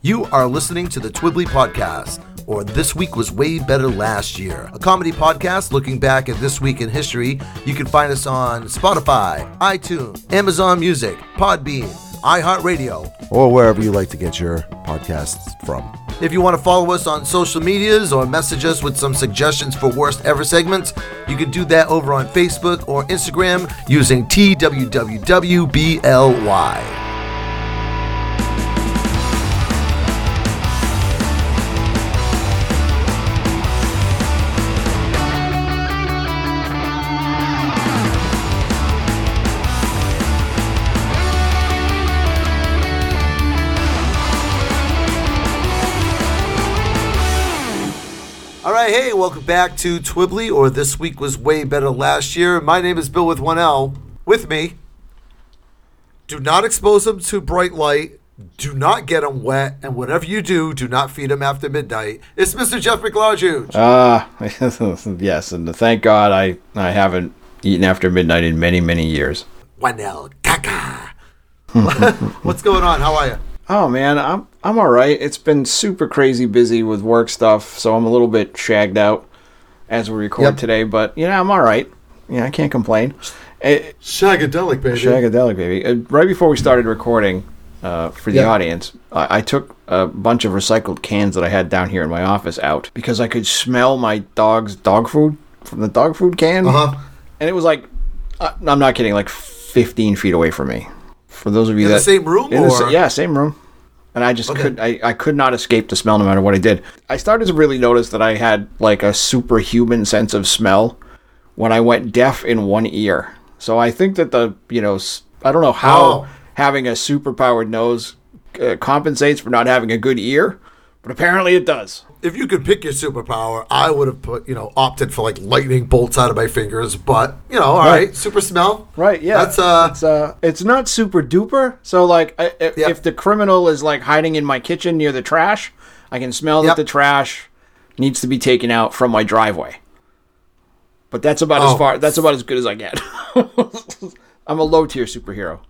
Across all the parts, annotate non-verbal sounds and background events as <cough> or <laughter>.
You are listening to the Twibbly Podcast, or This Week Was Way Better Last Year, a comedy podcast looking back at this week in history. You can find us on Spotify, iTunes, Amazon Music, Podbean, iHeartRadio, or wherever you like to get your podcasts from. If you want to follow us on social medias or message us with some suggestions for worst ever segments, you can do that over on Facebook or Instagram using TWWWBLY. Right, hey, welcome back to Twibbly, or This Week Was Way Better Last Year. My name is Bill with 1L. With me, do not expose them to bright light, do not get them wet, and whatever you do, do not feed them after midnight. It's Mr. Jeff McLarge. Ah, <laughs> yes, and thank God I, I haven't eaten after midnight in many, many years. 1L, caca. <laughs> What's going on? How are you? Oh man, I'm I'm all right. It's been super crazy busy with work stuff, so I'm a little bit shagged out as we record Yep. today. But you know, I'm all right. Yeah, I can't complain. Eh, Shagadelic, baby. Shagadelic, baby. Uh, right before we started recording uh, for the Yeah. audience, I, I took a bunch of recycled cans that I had down here in my office out because I could smell my dog's dog food from the dog food can, Uh-huh. and it was like, uh, I'm not kidding, like 15 feet away from me. For those of you In that the same room, in the sa- or- yeah, same room. And I just Okay. could I, I could not escape the smell no matter what I did. I started to really notice that I had like a superhuman sense of smell when I went deaf in one ear. So I think that the you know I don't know how Oh. having a superpowered nose uh, compensates for not having a good ear, but apparently it does. if you could pick your superpower, I would have put, you know, opted for like lightning bolts out of my fingers. But you know, all right, Right. super smell. Right, yeah. That's uh, it's uh it's not super duper. So like I, I- Yeah. if the criminal is like hiding in my kitchen near the trash, I can smell Yep. that the trash needs to be taken out from my driveway. But that's about Oh. as far that's about as good as I get. <laughs> I'm a low tier superhero.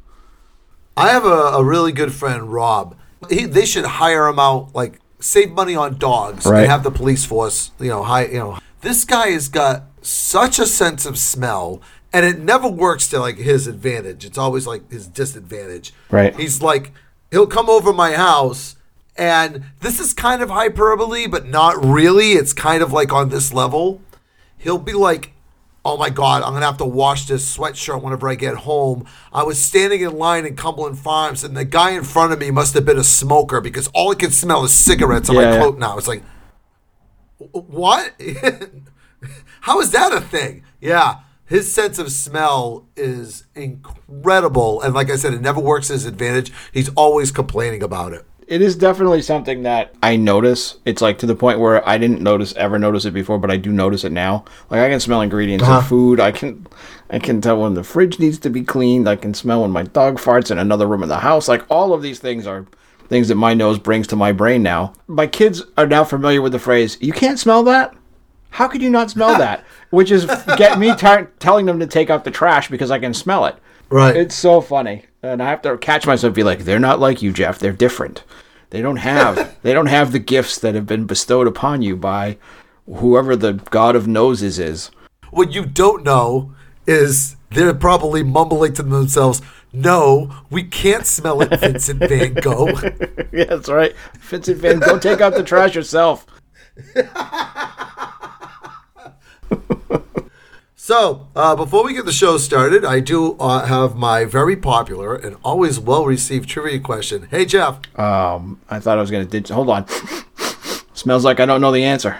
I have a, a really good friend, Rob. He, they should hire him out, like save money on dogs Right. and have the police force, you know, high, you know. This guy has got such a sense of smell, and it never works to like his advantage. It's always like his disadvantage. Right. He's like, he'll come over my house, and this is kind of hyperbole, but not really. It's kind of like on this level. He'll be like, Oh my God, I'm gonna have to wash this sweatshirt whenever I get home. I was standing in line in Cumberland Farms, and the guy in front of me must have been a smoker because all I can smell is cigarettes on Yeah, my yeah. coat now. It's like, what? <laughs> How is that a thing? Yeah, his sense of smell is incredible, and like I said, it never works to his advantage. He's always complaining about it. It is definitely something that I notice. It's like to the point where I didn't notice ever notice it before, but I do notice it now. Like I can smell ingredients Uh-huh. in food. I can I can tell when the fridge needs to be cleaned. I can smell when my dog farts in another room in the house. Like all of these things are things that my nose brings to my brain now. My kids are now familiar with the phrase, "You can't smell that." How could you not smell that? Which is get me <laughs> tar- telling them to take out the trash because I can smell it. Right. It's so funny, and I have to catch myself and be like, "They're not like you, Jeff. They're different. They don't have <laughs> they don't have the gifts that have been bestowed upon you by whoever the god of noses is." What you don't know is they're probably mumbling to themselves, "No, we can't smell it, Vincent <laughs> Van Gogh." yeah, that's right. Vincent Van, go take out the trash yourself. <laughs> So, uh, before we get the show started, I do uh, have my very popular and always well received trivia question. Hey, Jeff. Um, I thought I was gonna. Dig- Hold on. <laughs> Smells like I don't know the answer.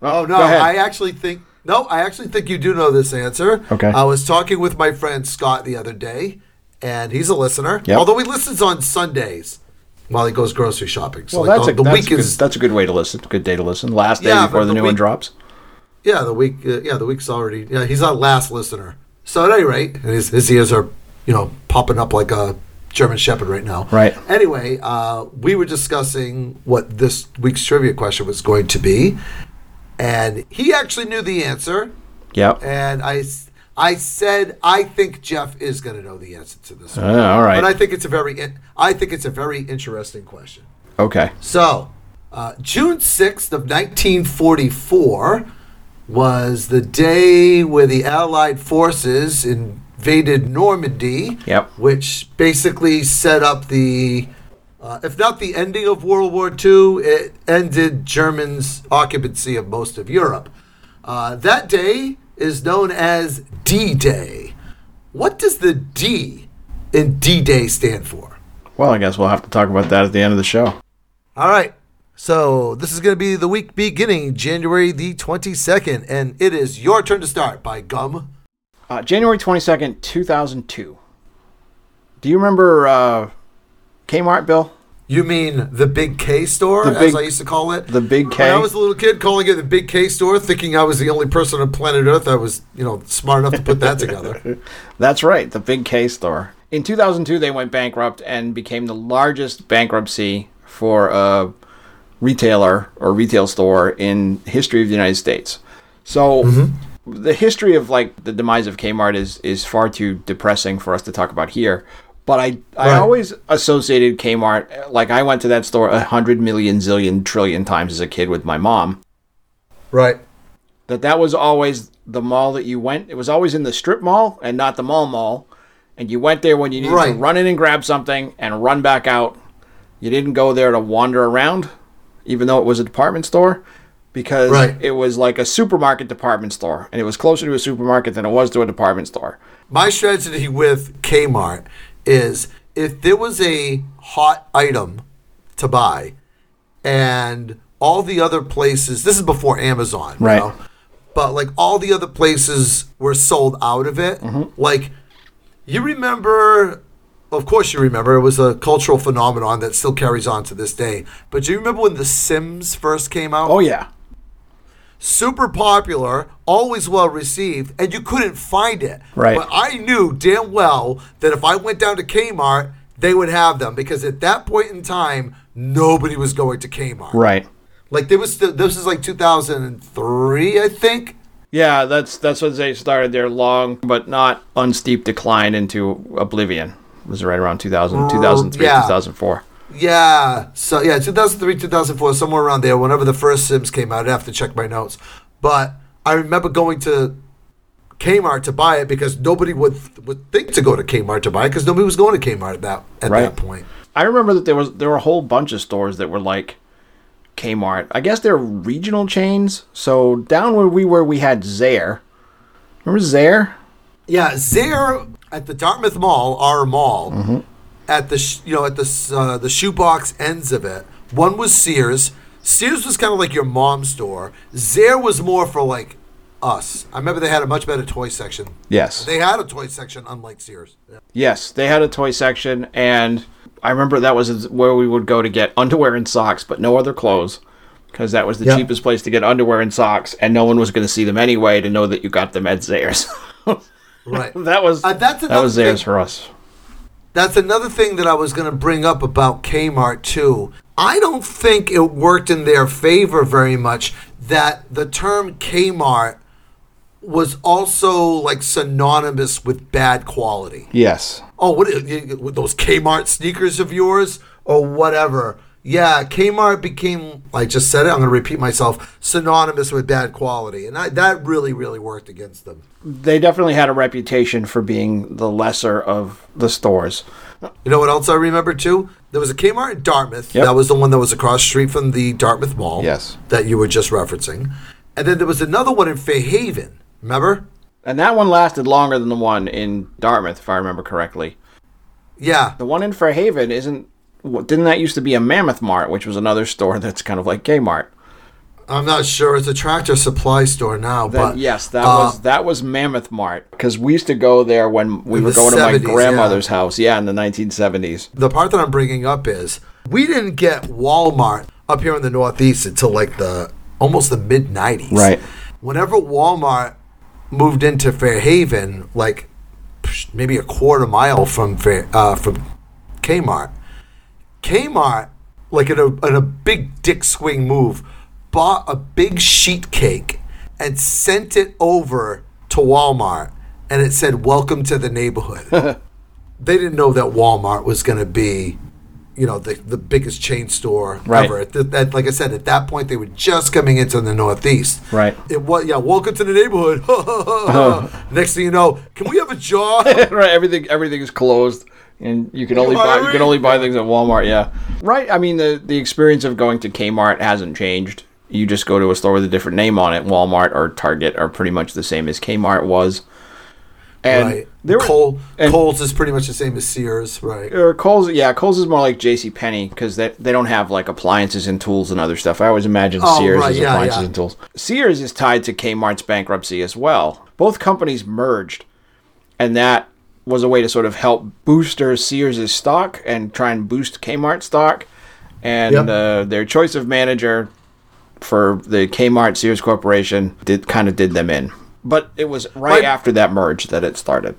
Oh, no. I actually think. No, I actually think you do know this answer. Okay. I was talking with my friend Scott the other day, and he's a listener. Yep. Although he listens on Sundays while he goes grocery shopping. So Well, like, that's the, a the that's week good, is that's a good way to listen. Good day to listen. Last day Yeah, before the, the new one drops. Yeah, the week. Uh, yeah, the week's already. Yeah, he's our last listener. So at any rate, and his, his ears are, you know, popping up like a German Shepherd right now. Right. Anyway, uh, we were discussing what this week's trivia question was going to be, and he actually knew the answer. Yep. And I, I said I think Jeff is going to know the answer to this. one. Uh, all right. But I think it's a very, in- I think it's a very interesting question. Okay. So, uh, June 6th of 1944 was the day where the Allied forces invaded Normandy, Yep. which basically set up the, uh, if not the ending of World War II, it ended Germans' occupancy of most of Europe. Uh, that day is known as D Day. What does the D in D Day stand for? Well, I guess we'll have to talk about that at the end of the show. All right. So this is going to be the week beginning January the 22nd, and it is your turn to start by Gum. Uh, January 22nd, 2002. Do you remember uh, Kmart, Bill? You mean the Big K store, The as Big- I used to call it? the Big K? When I was a little kid, calling it the Big K store, thinking I was the only person on planet Earth that was, you know, smart enough to put that together. <laughs> That's right, the Big K store. In 2002, they went bankrupt and became the largest bankruptcy for a retailer or retail store in history of the United States. So, mm-hmm. the history of like the demise of Kmart is is far too depressing for us to talk about here. But I I Right. always associated Kmart like I went to that store a hundred million zillion trillion times as a kid with my mom. right. that that was always the mall that you went. It was always in the strip mall and not the mall mall. And you went there when you needed to run in and grab something and run back out. You didn't go there to wander around, even though it was a department store, because Right. it was like a supermarket department store, and it was closer to a supermarket than it was to a department store. My strategy with Kmart is if there was a hot item to buy and all the other places, this is before Amazon, you Right. know, but like all the other places were sold out of it. Mm-hmm. Like, you remember, of course, you remember, it was a cultural phenomenon that still carries on to this day. But do you remember when The Sims first came out? Oh yeah, super popular, always well received, and you couldn't find it. Right. But I knew damn well that if I went down to Kmart, they would have them because at that point in time, nobody was going to Kmart. right. Like there was st- this is like 2003, I think. Yeah, that's that's when they started their long but not unsteep decline into oblivion. It was right around 2000, 2003, yeah. 2004. Yeah. So yeah, 2003, 2004, somewhere around there. Whenever the first Sims came out, I'd have to check my notes. But I remember going to Kmart to buy it because nobody would would think to go to Kmart to buy it because nobody was going to Kmart at that at Right. that point. I remember that there was there were a whole bunch of stores that were like Kmart. I guess they're regional chains. So down where we were, we had Zayre. Remember Zayre? Yeah, there at the Dartmouth Mall, our mall, Mm-hmm. at the sh- you know at the uh, the shoebox ends of it. One was Sears. Sears was kind of like your mom's store. Zayre was more for like us. I remember they had a much better toy section. Yes. They had a toy section, unlike Sears. Yeah. Yes, they had a toy section, and I remember that was where we would go to get underwear and socks, but no other clothes, because that was the Yep. cheapest place to get underwear and socks, and no one was going to see them anyway to know that you got them at Zayre's. <laughs> Right. <laughs> that was Uh, that's that was Zayre's thing. for us. That's another thing that I was going to bring up about Kmart too. I don't think it worked in their favor very much that the term Kmart was also like synonymous with bad quality. Yes. Oh, what you- with those Kmart sneakers of yours or whatever? Yeah, Kmart became. I just said it. I'm going to repeat myself. Synonymous with bad quality, and I, that really, really worked against them. They definitely had a reputation for being the lesser of the stores. You know what else I remember too? There was a Kmart in Dartmouth. Yep. That was the one that was across the street from the Dartmouth Mall. Yes. That you were just referencing. And then there was another one in Fairhaven. Remember? And that one lasted longer than the one in Dartmouth, if I remember correctly. Yeah. The one in Fairhaven isn't. What- Didn't that used to be a Mammoth Mart, which was another store that's kind of like Kmart? I'm not sure. It's a tractor supply store now, Then, but yes, that uh, was that was Mammoth Mart because we used to go there when we were going to my 70s, grandmother's house. Yeah, in the 1970s. the part that I'm bringing up is we didn't get Walmart up here in the Northeast until like the almost the mid 90s. Right. Whenever Walmart moved into Fairhaven, like maybe a quarter mile from Fair, uh, from Kmart, Kmart, like in a, in a big dick swing move, bought a big sheet cake and sent it over to Walmart, and it said "Welcome to the neighborhood." <laughs> they didn't know that Walmart was going to be you know the the biggest chain store Right. ever. At th- that, like I said, at that point they were just coming into the Northeast. Right. It was yeah. Welcome to the neighborhood. <laughs> Uh-huh. Next thing you know, can we have a job? <laughs> right. Everything everything is closed, and you can only buy you can only buy things at Walmart. Yeah. Right. I mean the the experience of going to Kmart hasn't changed. You just go to a store with a different name on it. Walmart or Target are pretty much the same as Kmart was. And right. there were Cole, and- Kohl's is pretty much the same as Sears. Right. or Kohl's, yeah, Kohl's is more like J.C. Penney because they, they don't have like appliances and tools and other stuff. I always imagine Oh, Sears right, as yeah, appliances yeah. and tools. Sears is tied to Kmart's bankruptcy as well. Both companies merged, and that was a way to sort of help booster Sears' stock and try and boost Kmart stock. And Yep. uh, their choice of manager for the Kmart Sears Corporation did kind of did them in. But it was right My- after that merge that it started.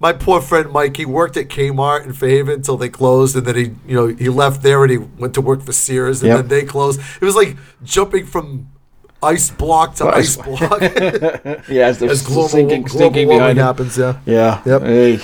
My poor friend Mike, he worked at Kmart in Fayetteville until they closed, and then he, you know, he left there and he went to work for Sears, and Yep. then they closed. It was like jumping from ice block to ice Ice- block <laughs> Yeah, as, as global, sinking, global sinking warming behind happens. Yeah. Yeah. Yep. Hey.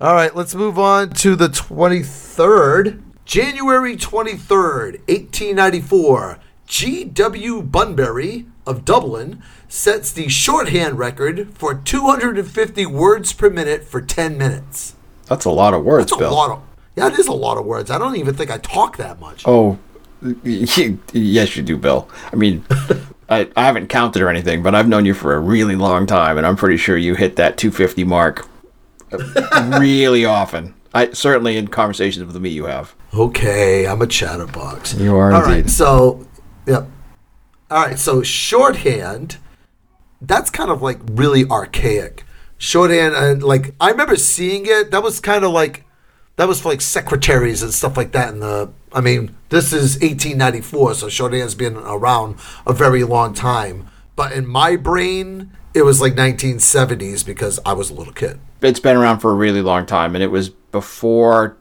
All right, let's move on to the 23rd. January 23rd, 1894. G.W. Bunbury of Dublin sets the shorthand record for 250 words per minute for 10 minutes. That's a lot of words, That's a Bill. lot of Yeah, it is a lot of words. I don't even think I talk that much. Oh, <laughs> yes, you do, Bill. I mean, <laughs> I, I haven't counted or anything, but I've known you for a really long time, and I'm pretty sure you hit that 250 mark uh, <laughs> really often. I certainly in conversations with me you have. Okay, I'm a chatterbox. You are All right, indeed. so yep. All right, so shorthand. That's kind of like really archaic. Shorthand, and like I remember seeing it. That was kind of like that was for like secretaries and stuff like that. In the, I mean, this is 1894, so shorthand's been around a very long time. But in my brain, it was like 1970s because I was a little kid. It's been around for a really long time, and it was before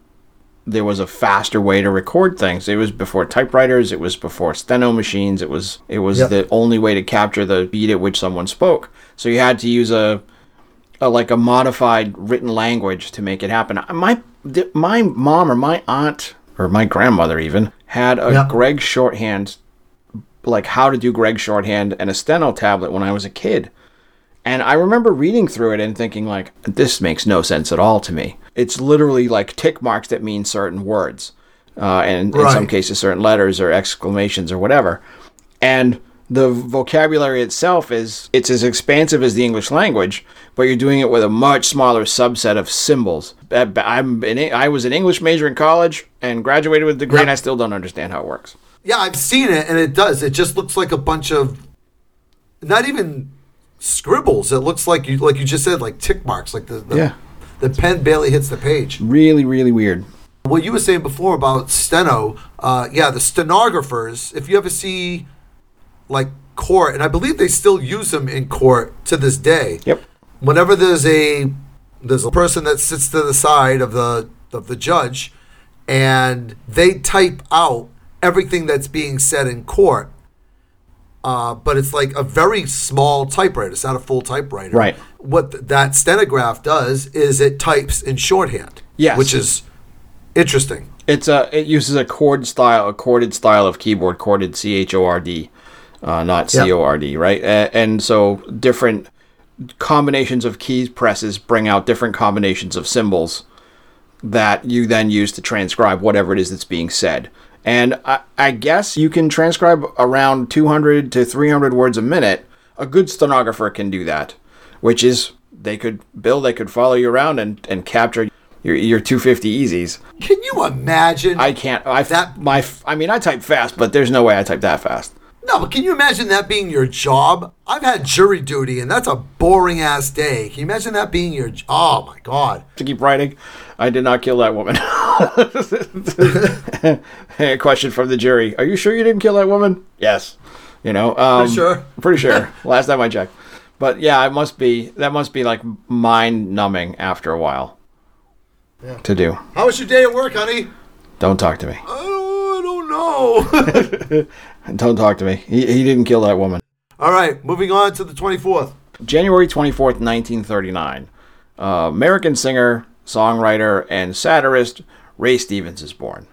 there was a faster way to record things. It was before typewriters. It was before steno machines. It was it was Yep. the only way to capture the beat at which someone spoke. So you had to use a, a like a modified written language to make it happen. My th- my mom or my aunt or my grandmother even had a Yep. Gregg shorthand, like how to do Gregg shorthand and a steno tablet when I was a kid. And I remember reading through it and thinking, like, this makes no sense at all to me. It's literally like tick marks that mean certain words, uh, and in some cases, certain letters or exclamations or whatever. And the vocabulary itself is it's as expansive as the English language, but you're doing it with a much smaller subset of symbols. Uh, I'm an, I was an English major in college and graduated with a degree, and I still don't understand how it works. Yeah, I've seen it, and it does. It just looks like a bunch of, not even scribbles. It looks like you, like you just said, like tick marks. Like the the, Yeah. the pen barely hits the page. Really, really weird. What you were saying before about steno, uh, yeah, the stenographers. If you ever see, like court, and I believe they still use them in court to this day. Yep. Whenever there's a there's a person that sits to the side of the of the judge, and they type out everything that's being said in court. Uh, but it's like a very small typewriter. It's not a full typewriter. Right. What th- that stenograph does is it types in shorthand. Yes. Which is interesting. It's a it uses a chord style, a chorded style of keyboard, chorded C H O R D, uh, not Yep. C O R D, right? A- and so different combinations of keys presses bring out different combinations of symbols that you then use to transcribe whatever it is that's being said. And I, I guess you can transcribe around 200 to 300 words a minute. A good stenographer can do that, which is they could Bill, they could follow you around and, and capture your your 250 easies. Can you imagine? I can't. I that my. I mean, I type fast, but there's no way I type that fast. No, but can you imagine that being your job? I've had jury duty, and that's a boring ass day. Can you imagine that being your? j- Oh my god. To keep writing, I did not kill that woman. <laughs> hey, question from the jury: Are you sure you didn't kill that woman? Yes. You know. Um, Pretty sure. Pretty sure. <laughs> Last time I checked. But yeah, it must be. That must be like mind numbing after a while. Yeah. To do. How was your day at work, honey? Don't talk to me. Oh, I don't know. <laughs> Don't talk to me. He, he didn't kill that woman. All right, moving on to the twenty fourth. January 24th, 1939. Uh, American singer, songwriter, and satirist Ray Stevens is born.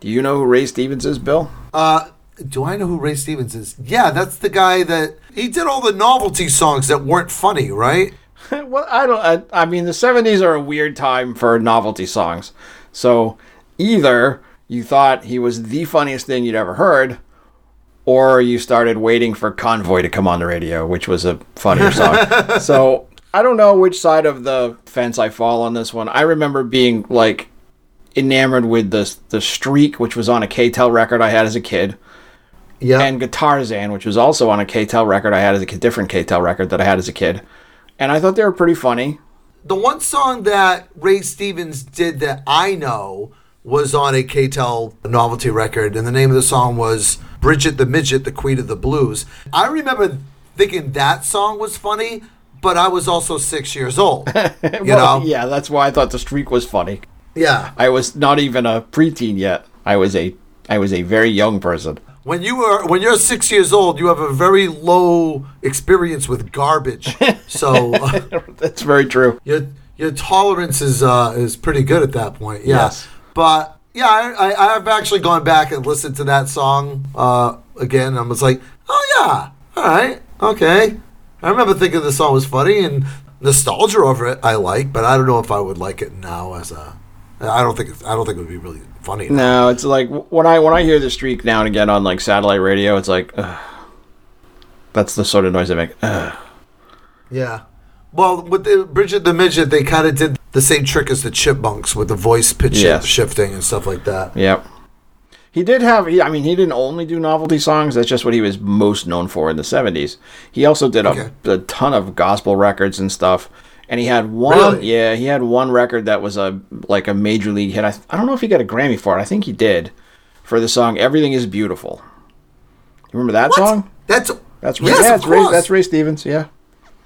Do you know who Ray Stevens is, Bill? Uh, do I know who Ray Stevens is? Yeah, that's the guy that he did all the novelty songs that weren't funny, right? <laughs> well, I don't. I, I mean, the '70s are a weird time for novelty songs. So either you thought he was the funniest thing you'd ever heard, or you started waiting for Convoy to come on the radio, which was a funnier song. <laughs> so I don't know which side of the fence I fall on this one. I remember being like enamored with the the Streak, which was on a K-tel record I had as a kid, Yeah. and Guitarzan, which was also on a K-tel record I had as a kid, different K-tel record that I had as a kid, and I thought they were pretty funny. the one song that Ray Stevens did that I know was on a KTEL novelty record, and the name of the song was Bridget the Midget, the Queen of the Blues. I remember thinking that song was funny, but I was also six years old. <laughs> You Well, know? yeah, that's why I thought the Streak was funny. Yeah. I was not even a preteen yet. I was a I was a very young person. When you are when you're six years old, you have a very low experience with garbage. <laughs> So uh, That's very true. your your tolerance is uh, is pretty good at that point. Yeah. Yes. But yeah, I, I I've actually gone back and listened to that song uh, again. And I was like, oh yeah, all right, okay. I remember thinking the song was funny and nostalgia over it. I like, but I don't know if I would like it now as a. I don't think it's, I don't think it would be really funny. now. No, it's like when I when I hear the Streak now and again on like satellite radio, it's like ugh. that's the sort of noise I make. Ugh. Yeah. Well, with the Bridget the Midget, they kind of did the same trick as the Chipmunks with the voice pitch Yes. shifting and stuff like that. Yep. He did have. He, I mean, he didn't only do novelty songs. That's just what he was most known for in the '70s. He also did a, Okay. a ton of gospel records and stuff. And he had one. Really? Yeah, he had one record that was a like a major league hit. I, I don't know if he got a Grammy for it. I think he did for the song "Everything Is Beautiful." You remember that What? song? That's That's Ray, yes, yeah, of it's Ray, that's Ray Stevens. Yeah,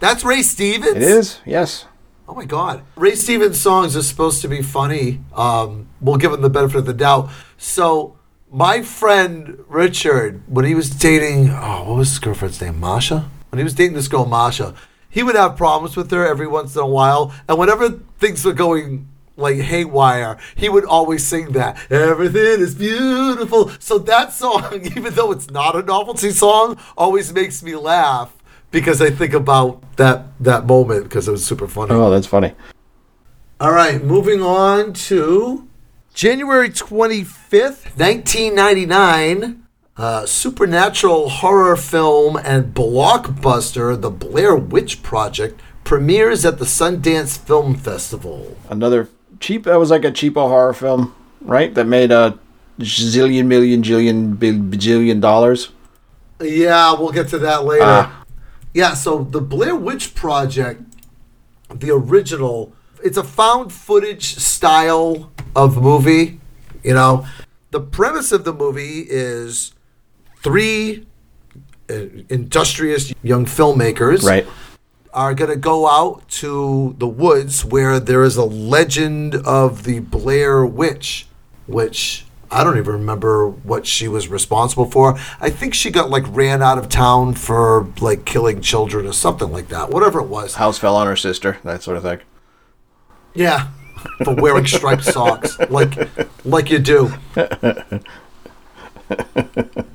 That's Ray Stevens. it is. Yes. Oh my God, Ray Stevens songs are supposed to be funny. Um, we'll give him the benefit of the doubt. So my friend Richard, when he was dating, oh, what was his girlfriend's name? Masha. When he was dating this girl Masha, he would have problems with her every once in a while, and whenever things were going like haywire, he would always sing that everything is beautiful. So that song, <laughs> even though it's not a novelty song, always makes me laugh because I think about that that moment because it was super funny. Oh, that's funny. All right, moving on to January 25th, 1999. Uh, supernatural horror film and blockbuster The Blair Witch Project premieres at the Sundance Film Festival. Another cheap. That was like a cheapo horror film, right? That made a zillion, million, jillion, bajillion dollars. Yeah, we'll get to that later. Ah. Yeah, so the Blair Witch Project, the original, it's a found footage style of movie. You know, the premise of the movie is three uh, industrious young filmmakers Right. are going to go out to the woods where there is a legend of the Blair Witch, which I don't even remember what she was responsible for. I think she got like ran out of town for like killing children or something like that. Whatever it was. House fell on her sister. That sort of thing. Yeah. For wearing striped socks, like like you do. <laughs>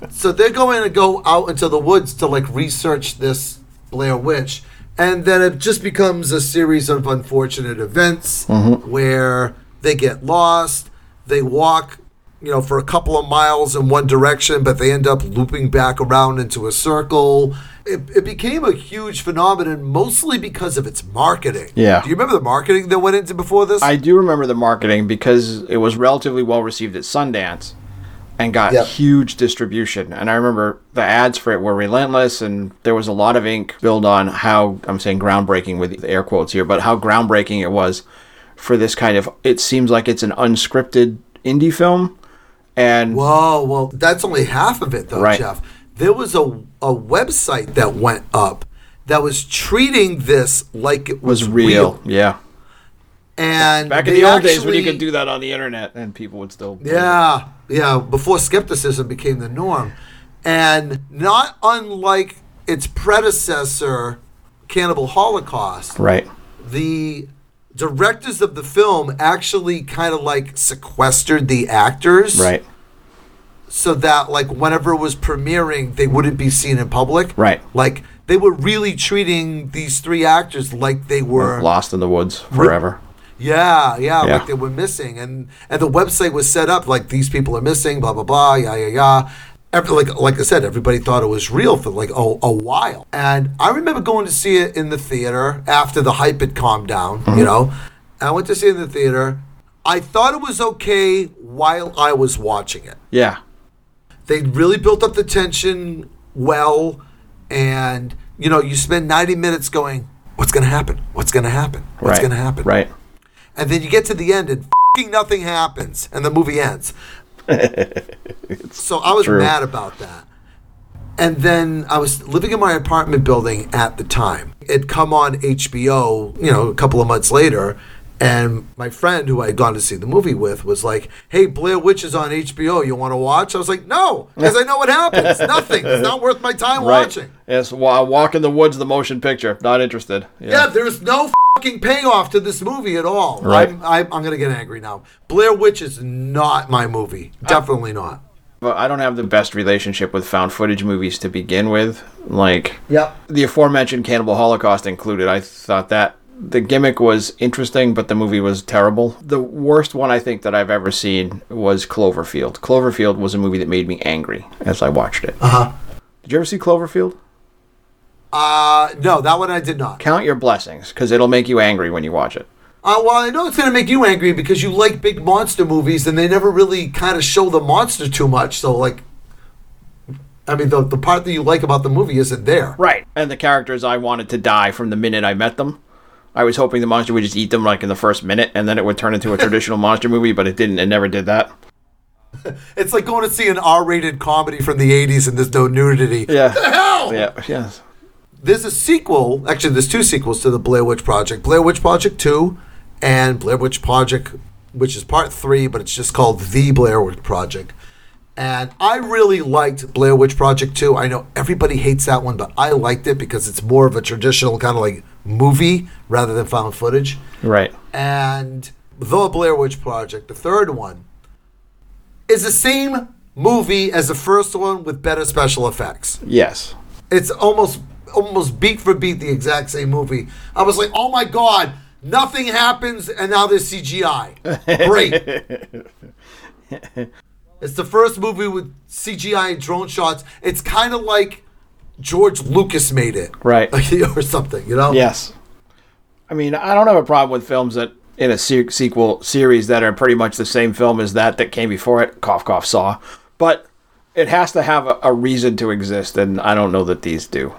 so they're going to go out into the woods to like research this Blair Witch, and then it just becomes a series of unfortunate events mm-hmm. where they get lost. They walk, you know, for a couple of miles in one direction, but they end up looping back around into a circle. It, it became a huge phenomenon, mostly because of its marketing. Yeah. Do you remember the marketing that went into before this? I do remember the marketing because it was relatively well received at Sundance and got Yep. huge distribution. And I remember the ads for it were relentless, and there was a lot of ink built on how I'm saying groundbreaking with the air quotes here, but how groundbreaking it was for this kind of. It seems like it's an unscripted indie film, and Whoa, well, that's only half of it, though, Right. Jeff. There was a, a website that went up that was treating this like it was, was real. Yeah. And Back in the old days when you could do that on the internet and people would still. Yeah, yeah, before skepticism became the norm. And not unlike its predecessor, Cannibal Holocaust, Right. the directors of the film actually kind of like sequestered the actors Right. so that like whenever it was premiering they wouldn't be seen in public Right. like they were really treating these three actors like they were Lost in the woods forever. yeah, yeah, Yeah. like they were missing, and and the website was set up like these people are missing, blah blah blah, yeah yeah yeah. Every, like like I said, everybody thought it was real for like a, a while, and I remember going to see it in the theater after the hype had calmed down. You mm-hmm. know, I went to see it in the theater. I thought it was okay while I was watching it Yeah. they really built up the tension well and you know you spend 90 minutes going what's going to happen what's going to happen what's right. going to happen Right. and then you get to the end and fing nothing happens and the movie ends <laughs> so i was true. mad about that and then i was living in my apartment building at the time it come on hbo you know a couple of months later and my friend who I had gone to see the movie with was like, "Hey, Blair Witch is on HBO. You want to watch?" I was like, "No, because I know what happens. Nothing. It's not worth my time <laughs> Right. watching." Yes. Wa- Walk in the Woods, the motion picture. Not interested. Yeah, there's no fucking payoff to this movie at all. Right. I'm, I'm, I'm gonna get angry now. Blair Witch is not my movie. Definitely not. But I don't have the best relationship with found footage movies to begin with. Like Yep. the aforementioned Cannibal Holocaust included. I thought that the gimmick was interesting, but the movie was terrible. The worst one I think that I've ever seen was Cloverfield. Cloverfield was a movie that made me angry as I watched it. Uh huh. Did you ever see Cloverfield? Uh, no, that one I did not. Count your blessings, because it'll make you angry when you watch it. Uh, well, I know it's gonna make you angry because you like big monster movies, and they never really kind of show the monster too much. So, like, I mean, the the part that you like about the movie isn't there. Right. And the characters I wanted to die from the minute I met them. I was hoping the monster would just eat them like in the first minute, and then it would turn into a <laughs> traditional monster movie, but it didn't. It never did that. It's like going to see an R-rated comedy from the '80s, and there's no nudity. Yeah. The hell! Yeah. Yes. There's a sequel. Actually, there's two sequels to the Blair Witch Project: Blair Witch Project Two, and Blair Witch Project, which is part three, but it's just called the Blair Witch Project. And I really liked Blair Witch Project Two. I know everybody hates that one, but I liked it because it's more of a traditional kind of like movie rather than found footage. Right. And the Blair Witch Project, the third one, is the same movie as the first one with better special effects Yes. it's almost almost beat for beat the exact same movie. I was like, oh my god, nothing happens, and now there's CGI. Great. <laughs> it's the first movie with CGI and drone shots. It's kind of like George Lucas made it, Right. <laughs> or something. You know? Yes. I mean, I don't have a problem with films that in a se- sequel series that are pretty much the same film as that that came before it. Cough, cough, saw. But it has to have a, a reason to exist, and I don't know that these do.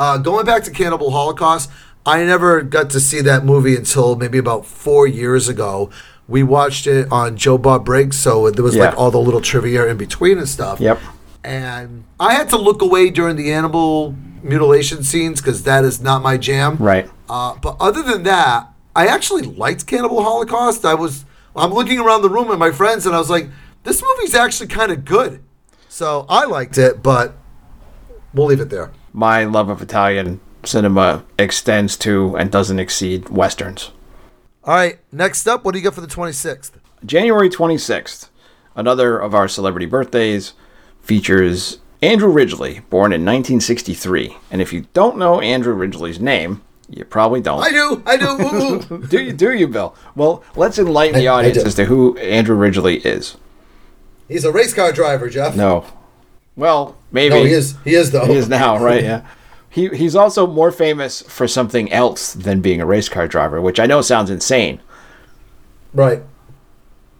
Uh, going back to Cannibal Holocaust, I never got to see that movie until maybe about four years ago. We watched it on Joe Bob Briggs, so there was Yeah. like all the little trivia in between and stuff. Yep. And I had to look away during the animal mutilation scenes because that is not my jam. Right. Uh, but other than that, I actually liked Cannibal Holocaust. I was I'm looking around the room at my friends, and I was like, this movie's actually kind of good. So I liked it, but we'll leave it there. My love of Italian cinema extends to and doesn't exceed westerns. All right, next up, what do you got for the 26th? January 26th, another of our celebrity birthdays, features Andrew Ridgeley, born in 1963. And if you don't know Andrew Ridgeley's name, you probably don't. I do, I do. Ooh, <laughs> ooh. do you, do you, Bill? Well, let's enlighten the I- I audience as to who Andrew Ridgeley is. He's a race car driver, Jeff. No. Well, maybe. No, he is. He is though. He is now, right? Yeah. <laughs> He, he's also more famous for something else than being a race car driver, which I know sounds insane. Right.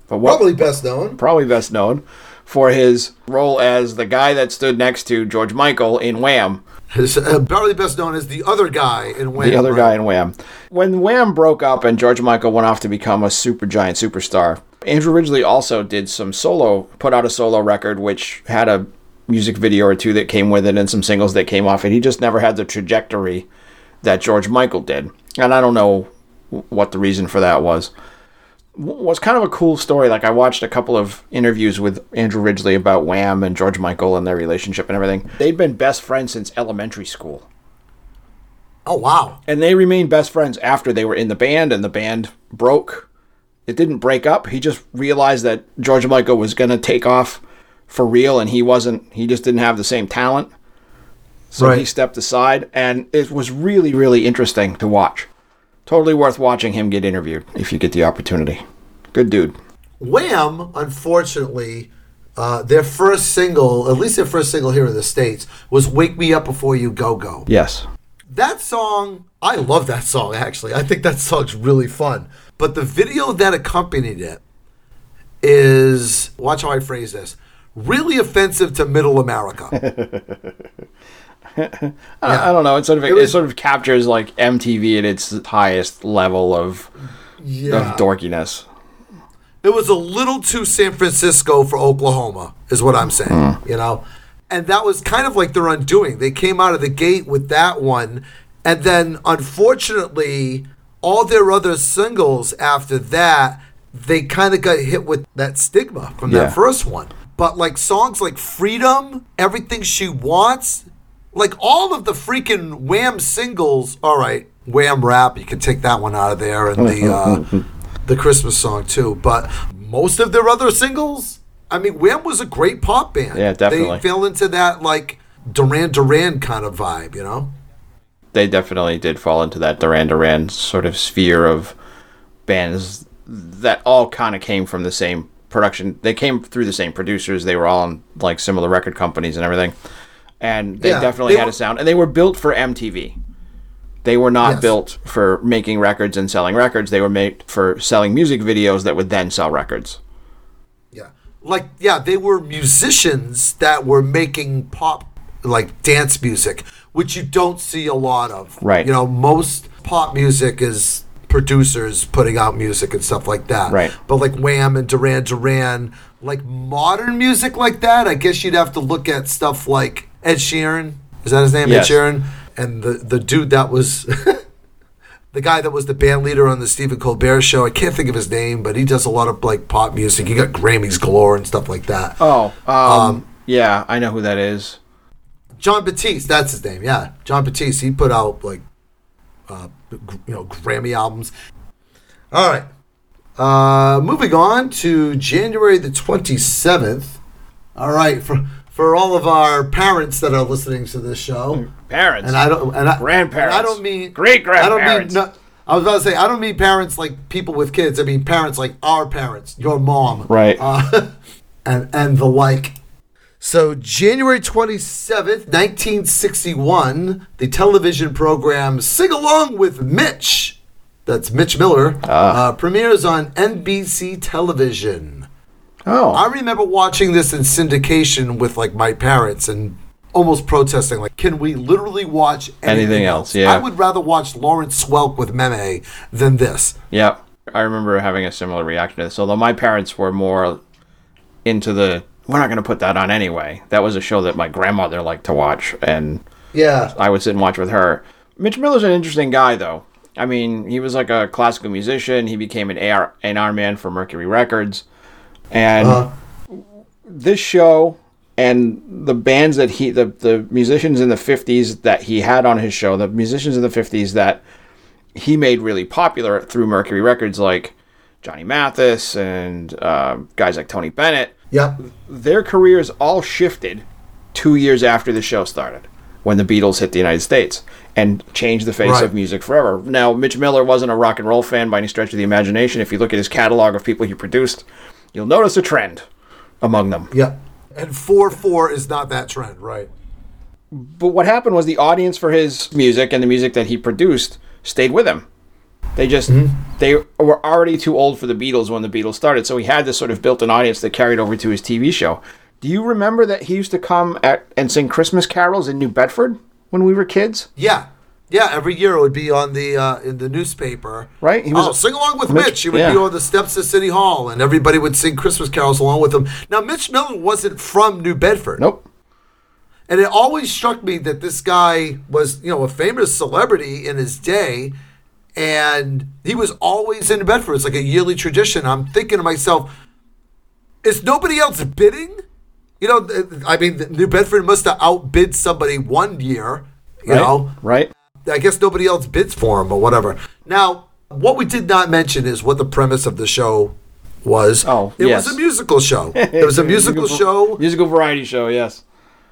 But what, Probably best known. probably best known for his role as the guy that stood next to George Michael in Wham, His, uh, probably best known as the other guy in Wham. the other right? guy in Wham. When Wham broke up and George Michael went off to become a super giant superstar, Andrew Ridgeley also did some solo, put out a solo record which had a music video or two that came with it and some singles that came off it. He just never had the trajectory that George Michael did. And I don't know what the reason for that was. was kind of a cool story. Like I watched a couple of interviews with Andrew Ridgeley about Wham and George Michael and their relationship and everything. They'd been best friends since elementary school. Oh wow. and they remained best friends after they were in the band and the band broke it didn't break up he just realized that george michael was going to take off for real and he wasn't he just didn't have the same talent. So he stepped aside and it was really really interesting to watch. Totally worth watching him get interviewed if you get the opportunity. Good dude. Wham, unfortunately, uh, their first single, at least their first single here in the States, was Wake Me Up Before You Go Go. yes. That song, I love that song actually. I think that song's really fun. But the video that accompanied it is, watch how I phrase this, really offensive to middle America. <laughs> I, I don't know it sort of it, was- sort of captures like mtv at its highest level of, yeah. of dorkiness It was a little too San Francisco for Oklahoma, is what I'm saying. Hmm. You know, and that was kind of like their undoing. They came out of the gate with that one, and then unfortunately, all their other singles after that, they kind of got hit with that stigma from Yeah. that first one. But like songs like Freedom, Everything She Wants, like all of the freaking Wham singles. All right, Wham rap, you can take that one out of there, and the uh, <laughs> the Christmas song too. But most of their other singles, I mean, Wham was a great pop band. Yeah, definitely. They fell into that like Duran Duran kind of vibe, you know. they definitely did fall into that Duran Duran sort of sphere of bands that all kind of came from the same production. They came through the same producers. They were all on like similar record companies and everything. And they Yeah, definitely they had were- a sound. And they were built for MTV. They were not Yes. built for making records and selling records. They were made for selling music videos that would then sell records. Yeah. Like, yeah, they were musicians that were making pop, like dance music, which you don't see a lot of. Right. You know, most pop music is producers putting out music and stuff like that. Right. But like Wham and Duran Duran, like modern music like that, I guess you'd have to look at stuff like Ed Sheeran. Is that his name? Yes. Ed Sheeran? And the, the dude that was. <laughs> The guy that was the band leader on the Stephen Colbert show, I can't think of his name, but he does a lot of like pop music. He got Grammys galore and stuff like that. Oh, um, yeah, I know who that is. Jon Batiste, that's his name. Yeah, Jon Batiste. He put out like, uh, you know, Grammy albums. All right. Uh, moving on to January the twenty seventh. All right, for for all of our parents that are listening to this show, Parents. and I don't, and I, Grandparents. and I don't mean Great grandparents. I don't mean. grandparents. No, I was about to say I don't mean parents like people with kids. I mean parents like our parents, your mom, Right. Uh, <laughs> and and the like. So January twenty seventh, nineteen sixty one, the television program "Sing Along with Mitch," that's Mitch Miller, uh, premieres on NBC television. oh. I remember watching this in syndication with like my parents and almost protesting, like, can we literally watch anything, Anything else, yeah. I would rather watch Lawrence Welk with Meme than this. Yeah, I remember having a similar reaction to this. Although my parents were more into the we're not going to put that on anyway. That was a show that my grandmother liked to watch, and Yeah. I would sit and watch with her. Mitch Miller's an interesting guy, though. I mean, he was like a classical musician. He became an AR, A&R man for Mercury Records, and Uh, this show and the bands that he the, the musicians in the 50s that he had on his show the musicians in the 50s that he made really popular through mercury records like johnny mathis and uh, guys like tony bennett Yep. their careers all shifted two years after the show started when the beatles hit the united states and changed the face Right. of music forever now mitch miller wasn't a rock and roll fan by any stretch of the imagination if you look at his catalog of people he produced you'll notice a trend among them Yeah. And 4 4 is not that trend, right? But what happened was the audience for his music and the music that he produced stayed with him. They just they were already too old for the Beatles when the Beatles started, so he had this sort of built-in audience that carried over to his TV show. Do you remember that he used to come at and sing Christmas carols in New Bedford when we were kids? Yeah. Yeah, every year it would be on the uh, in the newspaper. Right, he was- oh, sing along with Mitch- Mitch. He would yeah. be on the steps of City Hall, and everybody would sing Christmas carols along with him. Now, Mitch Miller wasn't from New Bedford. Nope. And it always struck me that this guy was, you know, a famous celebrity in his day, and he was always in Bedford. It's like a yearly tradition. I'm thinking to myself, is nobody else bidding? You know, I mean, New Bedford must have outbid somebody one year, you Right? know. Right? I guess nobody else bids for him or whatever. Now, what we did not mention is what the premise of the show was. Oh, it yes. <laughs> was a musical show. It was a musical show. musical variety show. Yes.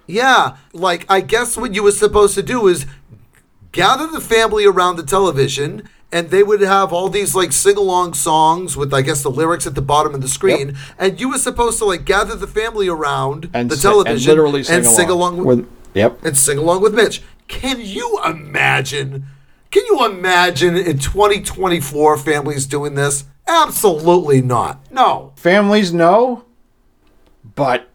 Yeah, like I guess what you were supposed to do is gather the family around the television and they would have all these like sing-along songs with I guess the lyrics at the bottom of the screen and you were supposed to like gather the family around And the si- and television literally sing sing along. along with, With- yep. and sing along with Mitch. Can you imagine? Can you imagine in 2024 families doing this? Absolutely not. No. Families no but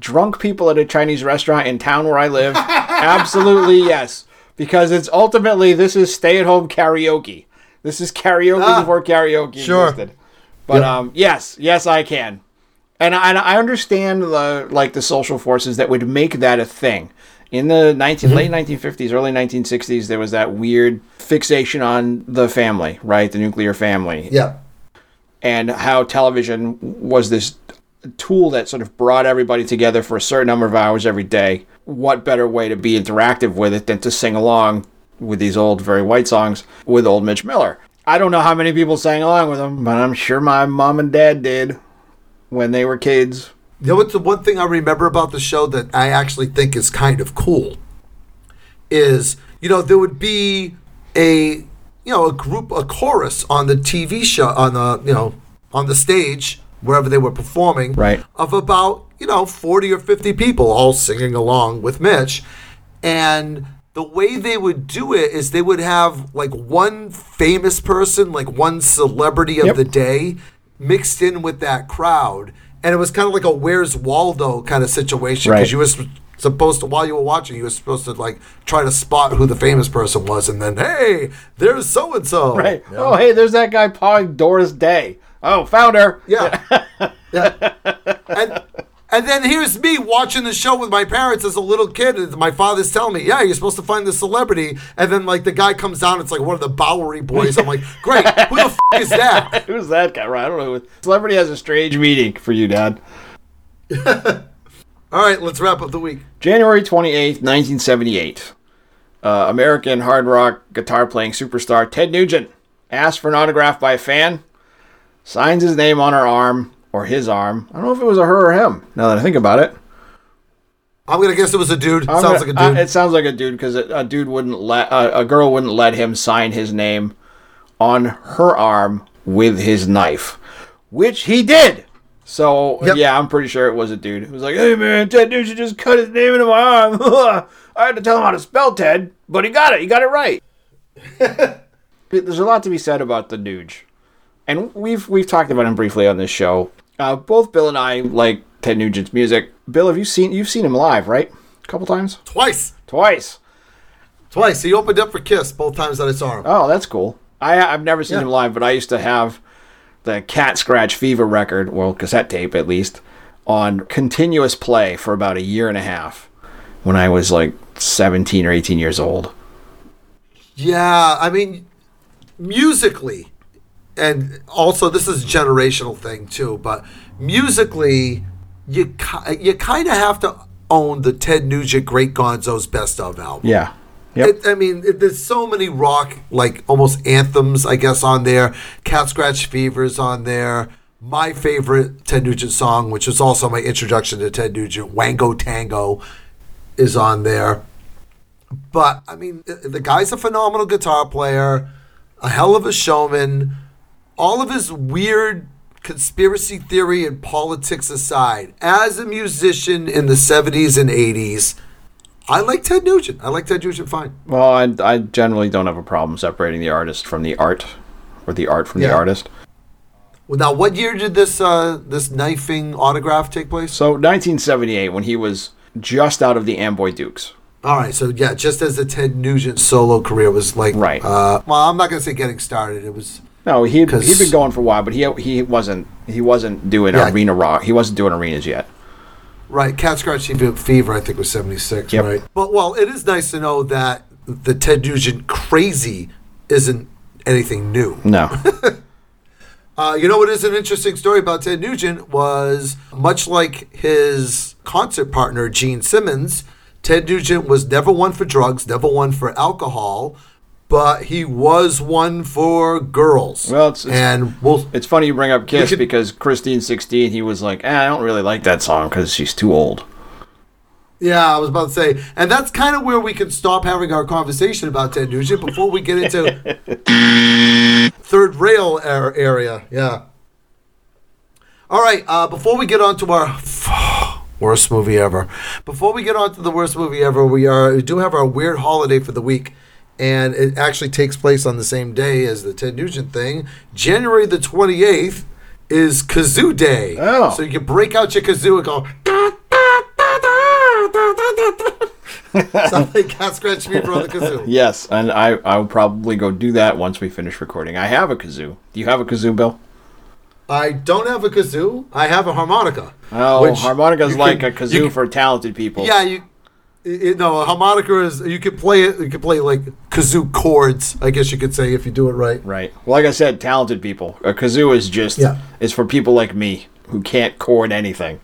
drunk people at a Chinese restaurant in town where I live, <laughs> absolutely yes. Because it's ultimately this is stay at home karaoke. This is karaoke Ah, before karaoke sure. existed. But um, yes, yes, I can, and I, and I understand the like the social forces that would make that a thing. In the 19, Mm-hmm. late 1950s, early 1960s, there was that weird fixation on the family, right? The nuclear family Yeah. and how television was this tool that sort of brought everybody together for a certain number of hours every day. What better way to be interactive with it than to sing along with these old, very white songs with old Mitch Miller? I don't know how many people sang along with him, but I'm sure my mom and dad did when they were kids. You know what's the one thing I remember about the show that I actually think is kind of cool is you know there would be a you know a group a chorus on the TV show on the you know on the stage wherever they were performing Right. of about you know 40 or 50 people all singing along with Mitch and the way they would do it is they would have like one famous person like one celebrity of Yep. the day mixed in with that crowd and it was kind of like a where's waldo kind of situation because Right. you were supposed to while you were watching you were supposed to like try to spot who the famous person was and then hey there's so and so Right. Oh, hey, there's that guy pawing Doris Day. Oh, found her. yeah <laughs> yeah and and then here's me watching the show with my parents as a little kid, and my father's telling me, "Yeah, you're supposed to find the celebrity." And then like the guy comes down, it's like one of the Bowery boys. I'm like, <laughs> "Great, who the f- is that?" <laughs> Who's that guy? Right. I don't know. Celebrity has a strange meaning for you, Dad. <laughs> All right, let's wrap up the week. January 28th, 1978. Uh, American hard rock guitar playing superstar Ted Nugent asked for an autograph by a fan, signs his name on her arm, or his arm. I don't know if it was a her or him, now that I think about it. I'm gonna guess it was a dude. I'm Sounds gonna- like a dude. uh, it sounds like a dude because a, a dude wouldn't let, uh, a girl wouldn't let him sign his name on her arm with his knife, which he did. So Yep. yeah, I'm pretty sure it was a dude. It was like, "Hey man, Ted Nugent just cut his name into my arm. <laughs> I had to tell him how to spell Ted, but he got it. He got it right." <laughs> There's a lot to be said about the Nuge, and we've we've talked about him briefly on this show. Uh, both Bill and I like Ted Nugent's music. Bill, have you seen you've seen him live, right? A couple times, Twice, twice. twice. He opened up for Kiss both times that I saw him. Oh, that's cool. I I've never seen Yeah. him live, but I used to have the Cat Scratch Fever record, well, cassette tape at least, on continuous play for about a year and a half when I was like 17 or 18 years old. Yeah, I mean, musically, and also this is a generational thing too. But musically, you you kind of have to own the Ted Nugent Great Gonzo's Best of album. Yeah. Yep. It, I mean, it, there's so many rock, like almost anthems, I guess, on there. Cat Scratch Fever's on there. My favorite Ted Nugent song, which was also my introduction to Ted Nugent, Wango Tango, is on there. But, I mean, the guy's a phenomenal guitar player, a hell of a showman. All of his weird conspiracy theory and politics aside, as a musician in the 70s and 80s, I like Ted Nugent. I like Ted Nugent fine. well, I, I generally don't have a problem separating the artist from the art or the art from the artist. Well, now, what year did this uh, this knifing autograph take place? So 1978 when he was just out of the Amboy Dukes. All right, so yeah, just as the Ted Nugent solo career was like, Right. Uh, well, I'm not gonna say getting started. It was No, he he'd been going for a while, but he he wasn't he wasn't doing Yeah. arena rock. He wasn't doing arenas yet. right. Cat Scratch Fever, I think, was '76, Yep. right? But well, it is nice to know that the Ted Nugent crazy isn't anything new. No. <laughs> <laughs> Uh, you know what is an interesting story about Ted Nugent was much like his concert partner Gene Simmons, Ted Nugent was never one for drugs, never one for alcohol, but he was one for girls. Well, it's- it's- and we'll It's funny you bring up Kiss could- because Christine 16, he was like, eh, I don't really like that song because she's too old. Yeah, I was about to say, and that's kind of where we can stop having our conversation about Ted Nugent before we get into <laughs> third rail ar- area. Yeah. All right. Uh, before we get on to our worst movie ever, before we get on to the worst movie ever, we are we do have our weird holiday for the week, and it actually takes place on the same day as the Ted Nugent thing. January the twenty eighth is Kazoo Day. Oh. so you can break out your kazoo and go. <laughs> Sound like cat scratch fever on the kazoo. <laughs> Yes, and I, I'll probably go do that once we finish recording. I have a kazoo. Do you have a kazoo, Bill? I don't have a kazoo. I have a harmonica. Oh, which harmonica's you like can- a kazoo can- for talented people. Yeah, you. It, no, a harmonica is you can play it. You can play like kazoo chords. I guess you could say if you do it right. Right. Well, like I said, talented people. A kazoo is just Yeah. is for people like me who can't chord anything.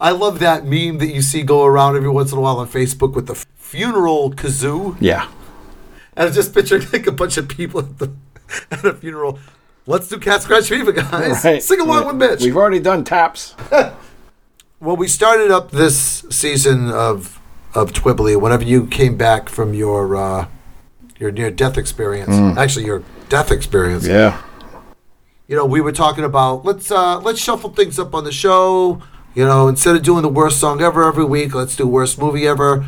I love that meme that you see go around every once in a while on Facebook with the funeral kazoo, Yeah. and I just picture like a bunch of people at, the, <laughs> at a funeral. Let's do cat scratch fever, guys. Right. Sing along with Mitch. We've already done taps. <laughs> Well, we started up this season of of Twibbly. Whenever you came back from your uh, your near death experience, actually your death experience, Yeah. you know, we were talking about let's uh, let's shuffle things up on the show. You know, instead of doing the worst song ever every week, let's do worst movie ever.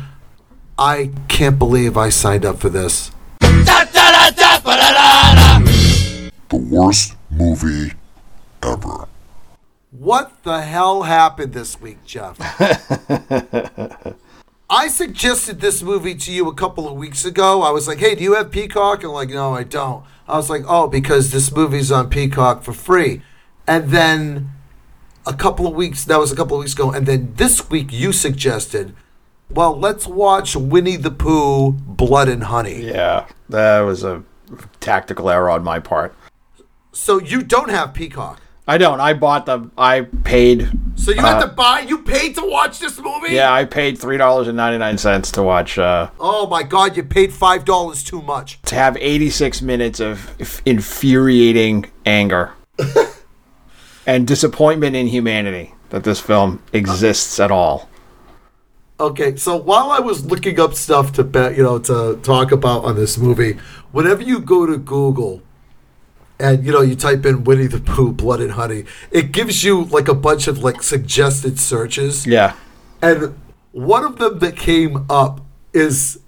I can't believe I signed up for this. The worst movie ever. What the hell happened this week, Jeff? <laughs> I suggested this movie to you a couple of weeks ago. I was like, hey, do you have Peacock? And like, no, I don't. I was like, oh, because this movie's on Peacock for free. And then a couple of weeks, that was a couple of weeks ago. And then this week you suggested, well, let's watch Winnie the Pooh, Blood and Honey. Yeah. That was a tactical error on my part. So you don't have Peacock. I don't. I bought the. I paid. So you had to buy, you paid to watch this movie? Yeah, I paid three dollars and ninety nine cents to watch. Uh, Oh my God, you paid $5 too much. to have eighty six minutes of infuriating anger <laughs> and disappointment in humanity that this film exists at all. Okay, so while I was looking up stuff to bet, you know, to talk about on this movie, whenever you go to Google and you know you type in Winnie the Pooh, Blood and Honey, it gives you like a bunch of like suggested searches, Yeah. and one of them that came up is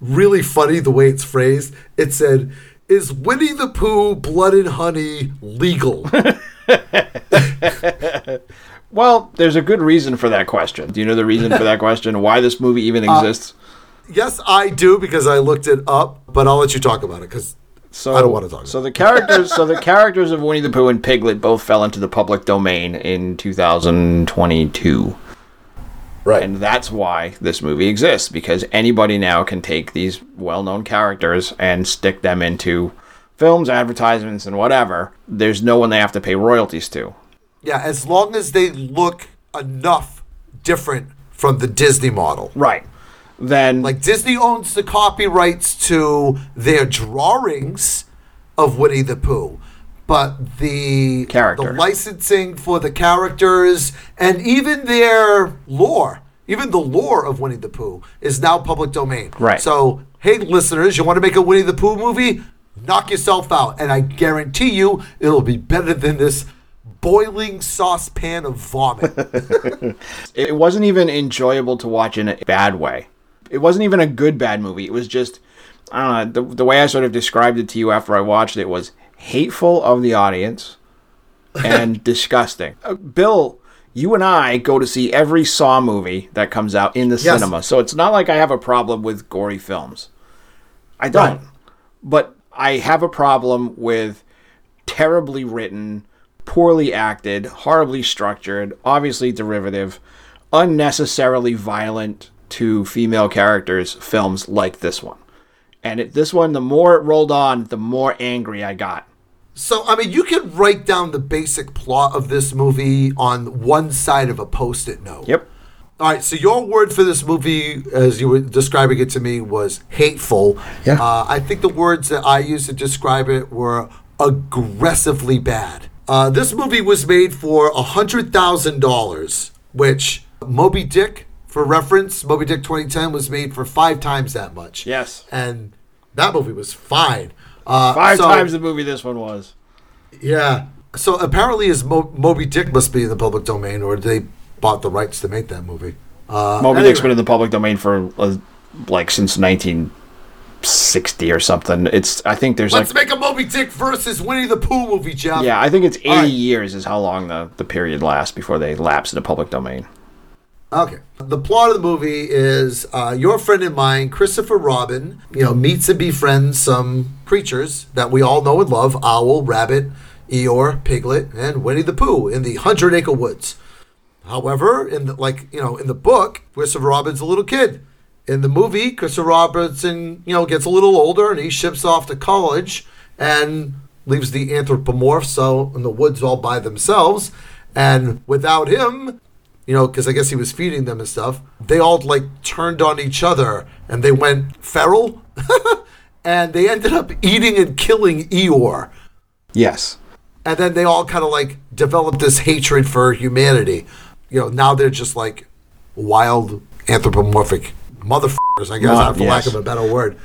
really funny the way it's phrased. It said, "Is Winnie the Pooh, Blood and Honey legal?" <laughs> Well, there's a good reason for that question. Do you know the reason for that question? Why this movie even uh, exists? yes, I do because I looked it up, but I'll let you talk about it because So I don't wanna talk So the characters, so the <laughs> characters of Winnie the Pooh and Piglet both fell into the public domain in 2022, right. and that's why this movie exists because anybody now can take these well-known characters and stick them into films, advertisements, and whatever. There's no one they have to pay royalties to. Yeah, as long as they look enough different from the Disney model. Right. Then Like Disney owns the copyrights to their drawings of Winnie the Pooh, but the Character. the licensing for the characters and even their lore, even the lore of Winnie the Pooh is now public domain. Right. So, hey listeners, you want to make a Winnie the Pooh movie? Knock yourself out, and I guarantee you it'll be better than this boiling saucepan of vomit. <laughs> <laughs> it wasn't even enjoyable to watch in a bad way. It wasn't even a good bad movie. It was just, I don't know, the, the way I sort of described it to you after I watched it was hateful of the audience and <laughs> disgusting. Uh, Bill, you and I go to see every Saw movie that comes out in the Yes. cinema, so it's not like I have a problem with gory films. I don't. Right. But I have a problem with terribly written, poorly acted, horribly structured, obviously derivative, unnecessarily violent to female characters films like this one. And it, this one, the more it rolled on, the more angry I got. So, I mean, you could write down the basic plot of this movie on one side of a post it note. Yep. All right, so your word for this movie, as you were describing it to me, was hateful. Yeah. Uh, I think the words that I used to describe it were aggressively bad. Uh, this movie was made for $100,000, which Moby Dick, for reference, Moby Dick 2010 was made for five times that much. Yes. And that movie was fine. Uh, Five so- times the movie this one was. Yeah. So apparently, is Mo- Moby Dick must be in the public domain, or they bought the rights to make that movie. Uh, Moby anyway. Dick's been in the public domain for uh, like since 1960 or something. It's I think there's Let's like make a Moby Dick versus Winnie the Pooh movie, Jeff. yeah, I think it's 80 All right. years is how long the the period lasts before they lapse into public domain. Okay. The plot of the movie is uh, your friend and mine, Christopher Robin, you know, meets and befriends some creatures that we all know and love: owl, rabbit, Eeyore, piglet, and Winnie the Pooh in the Hundred Acre Woods. However, in the, like you know, in the book, Christopher Robin's a little kid. In the movie, Christopher Robinson, you know, gets a little older and he ships off to college and leaves the anthropomorphs out in the woods all by themselves. And without him, you know, because I guess he was feeding them and stuff, they all like turned on each other and they went feral. <laughs> and they ended up eating and killing Eeyore Yes. and then they all kind of like developed this hatred for humanity. You know, now they're just like wild anthropomorphic motherfuckers, I guess, Mon- for lack of a better word.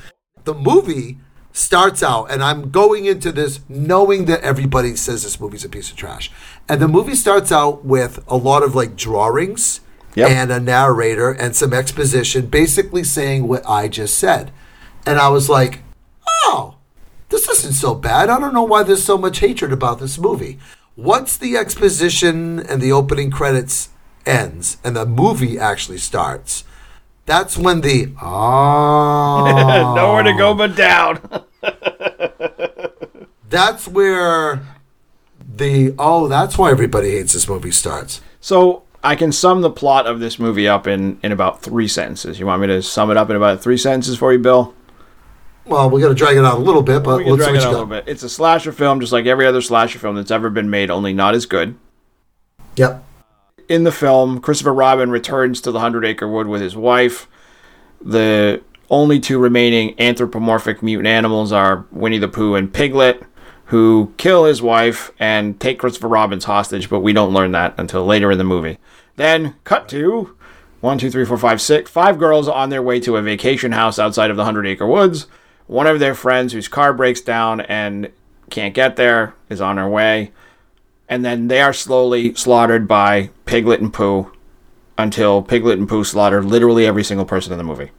The movie starts out, and I'm going into this knowing that everybody says this movie's a piece of trash. And the movie starts out with a lot of like drawings Yep. and a narrator and some exposition basically saying what I just said. And I was like, oh, this isn't so bad. I don't know why there's so much hatred about this movie. Once the exposition and the opening credits ends and the movie actually starts, that's when the oh <laughs> Nowhere to go but down. <laughs> that's where the oh that's why everybody hates this movie starts. so I can sum the plot of this movie up in in about three sentences. You want me to sum it up in about three sentences for you, Bill? Well, we got to drag it out a little bit, but we can let's drag it out a little bit. It's a slasher film, just like every other slasher film that's ever been made, only not as good. Yep. in the film, Christopher Robin returns to the Hundred Acre Wood with his wife. The only two remaining anthropomorphic mutant animals are Winnie the Pooh and Piglet, who kill his wife and take Christopher Robin's hostage, but we don't learn that until later in the movie. Then, cut to one, two, three, four, five, six. Five girls on their way to a vacation house outside of the Hundred Acre Woods. One of their friends, whose car breaks down and can't get there, is on her way and then they are slowly slaughtered by Piglet and Pooh until Piglet and Pooh slaughter literally every single person in the movie.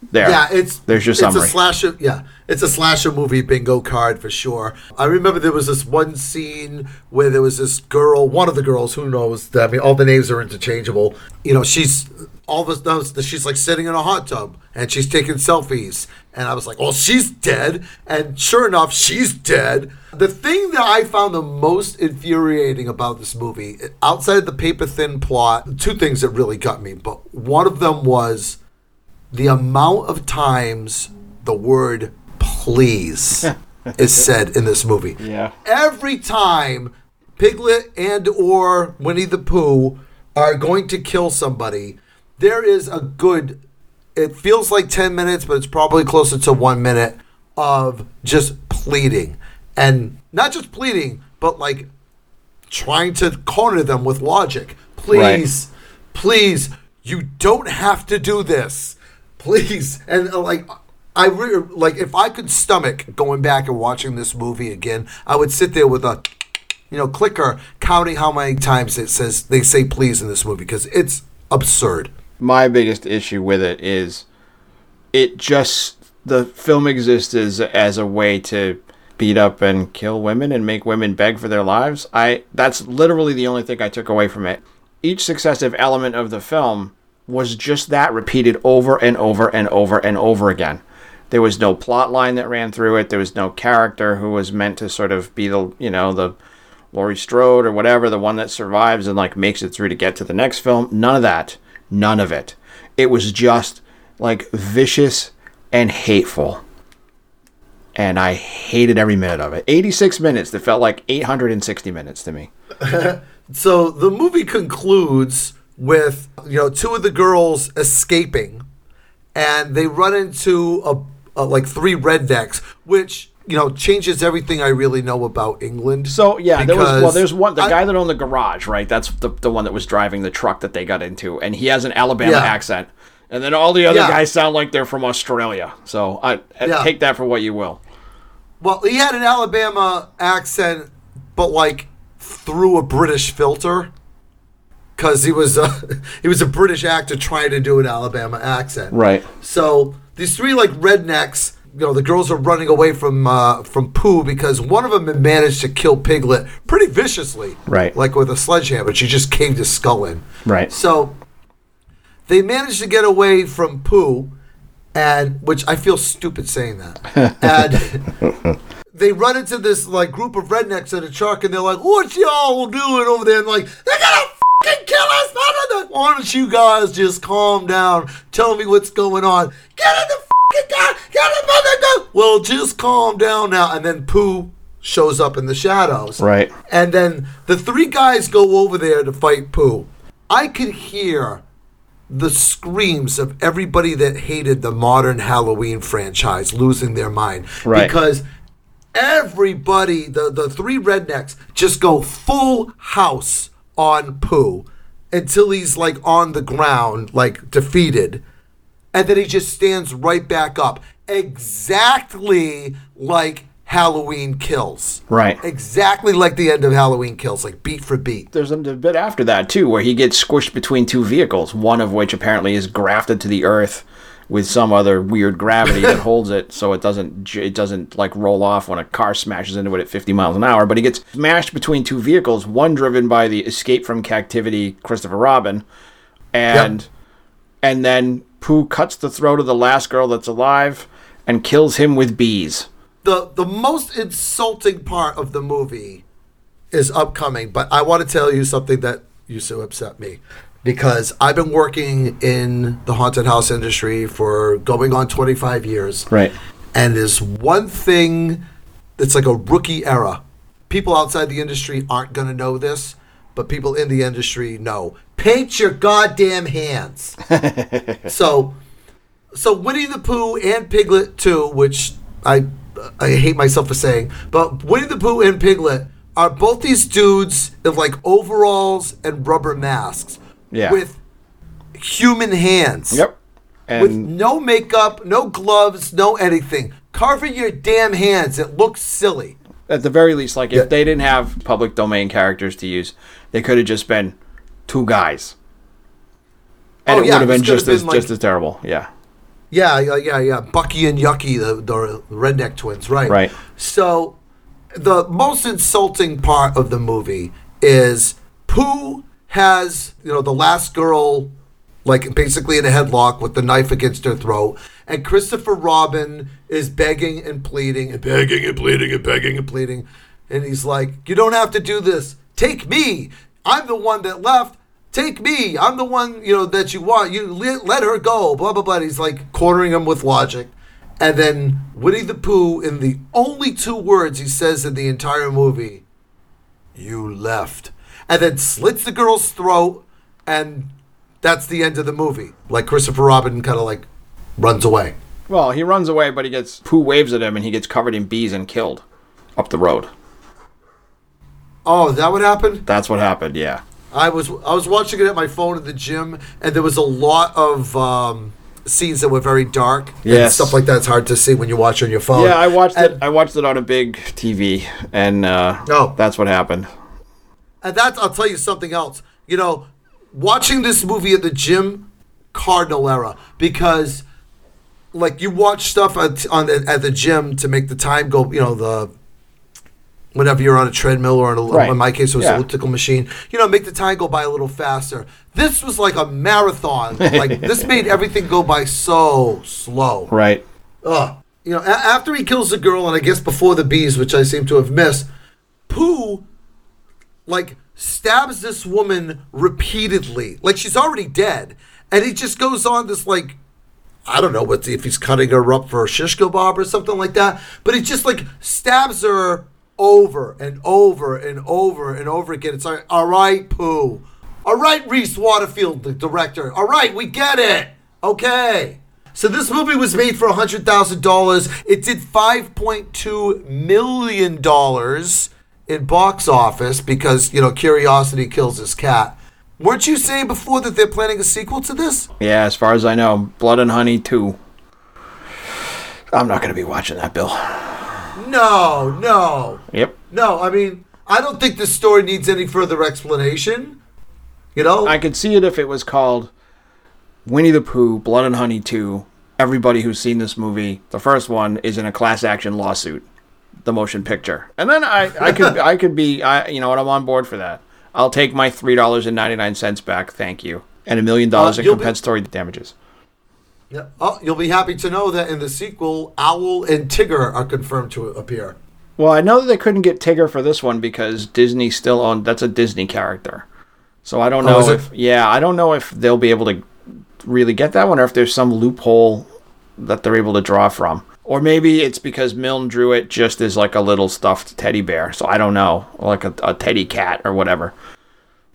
There. Yeah, it's there's your summary. it's a slasher. Yeah, it's a slasher movie bingo card for sure. I remember there was this one scene where there was this girl, one of the girls, who knows? I mean, all the names are interchangeable. You know, she's all of us knows that she's like sitting in a hot tub and she's taking selfies. And I was like, "Oh, she's dead." And sure enough, she's dead. The thing that I found the most infuriating about this movie, outside of the paper thin plot, two things that really got me. But one of them was the amount of times the word please <laughs> is said in this movie. Yeah. Every time Piglet and or Winnie the Pooh are going to kill somebody, there is a good it feels like 10 minutes, but it's probably closer to 1 minute of just pleading. And not just pleading, but like trying to corner them with logic. Please, please, you don't have to do this. Please. And uh, like I re- like if I could stomach going back and watching this movie again, I would sit there with a you know clicker counting how many times it says they say please in this movie because it's absurd. My biggest issue with it is it just the film exists as, as a way to beat up and kill women and make women beg for their lives. I that's literally the only thing I took away from it. Each successive element of the film was just that repeated over and over and over and over again. There was no plot line that ran through it. There was no character who was meant to sort of be the, you know, the Laurie Strode or whatever, the one that survives and like makes it through to get to the next film. None of that. None of it. It was just like vicious and hateful. And I hated every minute of it. 86 minutes that felt like 860 minutes to me. <laughs> So the movie concludes with you know two of the girls escaping, and they run into a, a like three rednecks, which you know changes everything I really know about England. So yeah, there was well, there's one the I- guy that owned the garage, right? That's the the one that was driving the truck that they got into, and he has an Alabama Yeah. accent, and then all the other Yeah. guys sound like they're from Australia. So I, I Yeah. take that for what you will. Well, he had an Alabama accent, but like through a British filter, because he was a <laughs> he was a British actor trying to do an Alabama accent. Right. So these three like rednecks, you know, the girls are running away from uh, from Pooh because one of them had managed to kill Piglet pretty viciously, Right. Like with a sledgehammer, she just caved his skull in. Right. So they managed to get away from Pooh, and which I feel stupid saying that. <laughs> and <laughs> they run into this like group of rednecks in a truck, and they're like, "What y'all doing over there?" And like, they're gonna fucking kill us! Why don't you guys just calm down? Tell me what's going on. Get in the fucking car! Get in the! Well, just calm down now. And then Pooh shows up in the shadows. Right. And then the three guys go over there to fight Pooh. I could hear the screams of everybody that hated the modern Halloween franchise losing their mind. Right. Because everybody, the, the three rednecks, just go full house on Pooh until he's like on the ground, like defeated. And then he just stands right back up. Exactly like Halloween kills. Right. Exactly like the end of Halloween kills, like beat for beat. There's a bit after that too, where he gets squished between two vehicles, one of which apparently is grafted to the earth with some other weird gravity that holds it, so it doesn't it doesn't like roll off when a car smashes into it at 50 miles an hour. But he gets smashed between two vehicles, one driven by the escape from captivity Christopher Robin, and and then Pooh cuts the throat of the last girl that's alive and kills him with bees. the the most insulting part of the movie is upcoming, but I want to tell you something that used to upset me because I've been working in the haunted house industry for going on 25 years. Right. And there's one thing that's like a rookie era. People outside the industry aren't going to know this, but people in the industry know. Paint your goddamn hands. <laughs> so so Winnie the Pooh and Piglet too, which I I hate myself for saying, but Winnie the Pooh and Piglet are both these dudes in like overalls and rubber masks Yeah. with human hands. Yep. With no makeup, no gloves, no anything. Carving your damn hands. It looks silly. at the very least, like if they didn't have public domain characters to use, they could have just been two guys, and Oh, it yeah, would have been this could have just as like- just as terrible. Yeah, Yeah, yeah, yeah, yeah. Bucky and Yucky, the, the redneck twins, right? Right. So, the most insulting part of the movie is Pooh has, you know, the last girl, like basically in a headlock with the knife against her throat, and Christopher Robin is begging and pleading and begging and pleading and begging and pleading, and he's like, "You don't have to do this. Take me. I'm the one that left." Take me. I'm the one, you know, that you want. You let, her go. Blah blah blah. He's like cornering him with logic. And then Winnie the Pooh, in the only two words he says in the entire movie, you left. And then slits the girl's throat, and that's the end of the movie. Like Christopher Robin kind of like runs away. well, he runs away, but he gets Pooh waves at him, and he gets covered in bees and killed up the road. Oh, that what happened? That's what happened. Yeah, I was I was watching it at my phone at the gym, and there was a lot of um, scenes that were very dark. Yeah, stuff like that's hard to see when you watch on your phone. yeah. I watched and, it. I watched it on a big TV, and uh, Oh. that's what happened. And that's I'll tell you something else. You know, watching this movie at the gym, cardinal era, because like you watch stuff at, on the, at the gym to make the time go. You know the. Whenever you're on a treadmill or on a, Right. in my case it was Yeah. an elliptical machine, you know, make the time go by a little faster. This was like a marathon. like <laughs> this made everything go by so slow. Right. Ugh. You know, a- after he kills the girl, and I guess before the bees, which I seem to have missed, Pooh, like, stabs this woman repeatedly. Like, she's already dead. And he just goes on this, like, I don't know what if he's cutting her up for a shish kebab or something like that. But he just, like, stabs her over and over and over and over again. It's like, all right, Pooh, All right, Rhys Waterfield, the director. All right, we get it. Okay. So this movie was made for $100,000. It did $5.2 million in box office because, you know, curiosity kills his cat. Weren't you saying before that they're planning a sequel to this? Yeah, as far as I know, Blood and Honey 2. I'm not going to be watching that, Bill. No, no. Yep. No, I mean, I don't think this story needs any further explanation. You know? I could see it if it was called Winnie the Pooh, Blood and Honey 2. Everybody who's seen this movie, the first one, is in a class action lawsuit, the motion picture. And then I, I could I could be I you know what, I'm on board for that. I'll take my three dollars and ninety nine cents back, thank you. And a million dollars Uh, in you'll be- compensatory damages. Yeah. Oh, you'll be happy to know that in the sequel, Owl and Tigger are confirmed to appear. Well, I know that they couldn't get Tigger for this one because Disney still owned. That's a Disney character, so I don't Oh, know it? if. Yeah, I don't know if they'll be able to really get that one, or if there's some loophole that they're able to draw from, or maybe it's because Milne drew it just as like a little stuffed teddy bear. So I don't know, like a, a teddy cat or whatever.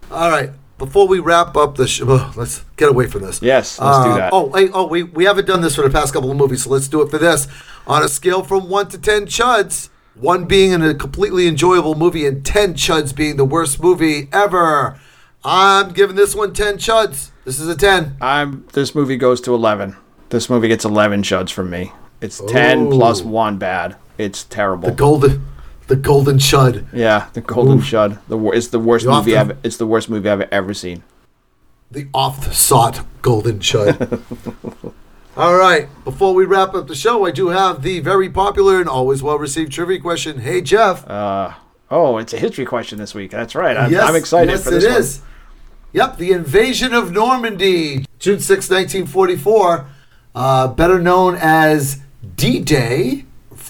All right. Before we wrap up the show, let's get away from this. Yes, let's do Uh, that. Oh, wait, oh, we, we haven't done this for the past couple of movies, so let's do it for this. On a scale from 1 to 10 chuds, 1 being a completely enjoyable movie and 10 chuds being the worst movie ever, I'm giving this one 10 chuds. This is a 10. I'm. This movie goes to eleven. This movie gets eleven chuds from me. It's ten plus one bad. It's terrible. The golden, the golden chud. Yeah, the Golden Shud. The it's the worst movie to- I've it's the worst movie I've ever seen. the oft-sought golden shud. <laughs> All right. Before we wrap up the show, I do have the very popular and always well-received trivia question. Hey, Jeff. Uh oh, it's a history question this week. That's right. I'm, yes, I'm excited yes, for this it is. Yep, the invasion of Normandy, June 6, 1944, uh, better known as D-Day,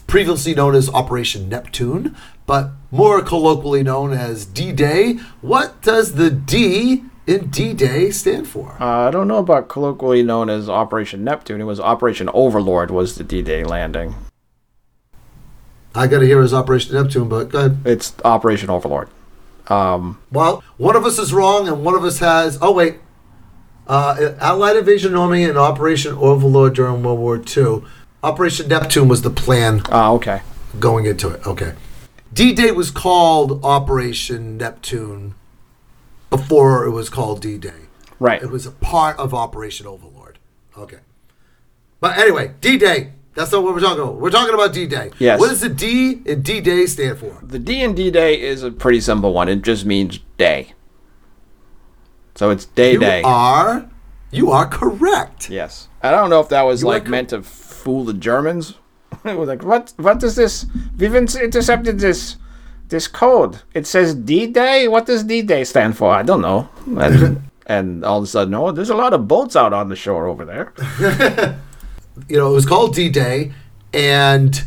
previously known as Operation Neptune, but more colloquially known as D-Day. What does the D in D-Day stand for? Uh, I don't know about colloquially known as Operation Neptune. It was Operation Overlord was the D-Day landing. I got to hear as Operation Neptune, but go ahead. It's Operation Overlord. Um, Well, one of us is wrong, and one of us has. Oh wait, uh, Allied invasion of Normandy and Operation Overlord during World War II. Operation Neptune was the plan ah, okay. going into it. Okay, D-Day was called Operation Neptune before it was called D-Day. Right. It was a part of Operation Overlord. Okay, but anyway, D-Day. That's not what we're talking about. We're talking about D-Day. Yes. What does the D in D-Day stand for? The D in D-Day is a pretty simple one. It just means day. So it's day You day. are, you are correct. Yes. I don't know if that was You like meant to fool the Germans. <laughs> it was like, what? What is this? We've intercepted this this code. It says D-Day. What does D-Day stand for? I don't know. And, <laughs> and all of a sudden, oh, there's a lot of boats out on the shore over there. <laughs> you know, it was called D Day, and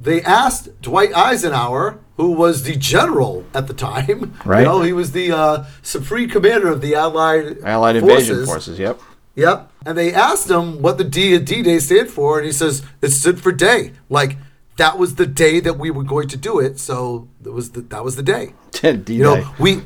they asked Dwight Eisenhower, who was the general at the time, Right. You know, he was the uh, supreme commander of the Allied Allied invasion forces. Yep. Yep, and they asked him what the D at D Day stand for, and he says it stood for day. Like that was the day that we were going to do it, so it was the, that was the day. <laughs> D-Day. You know, we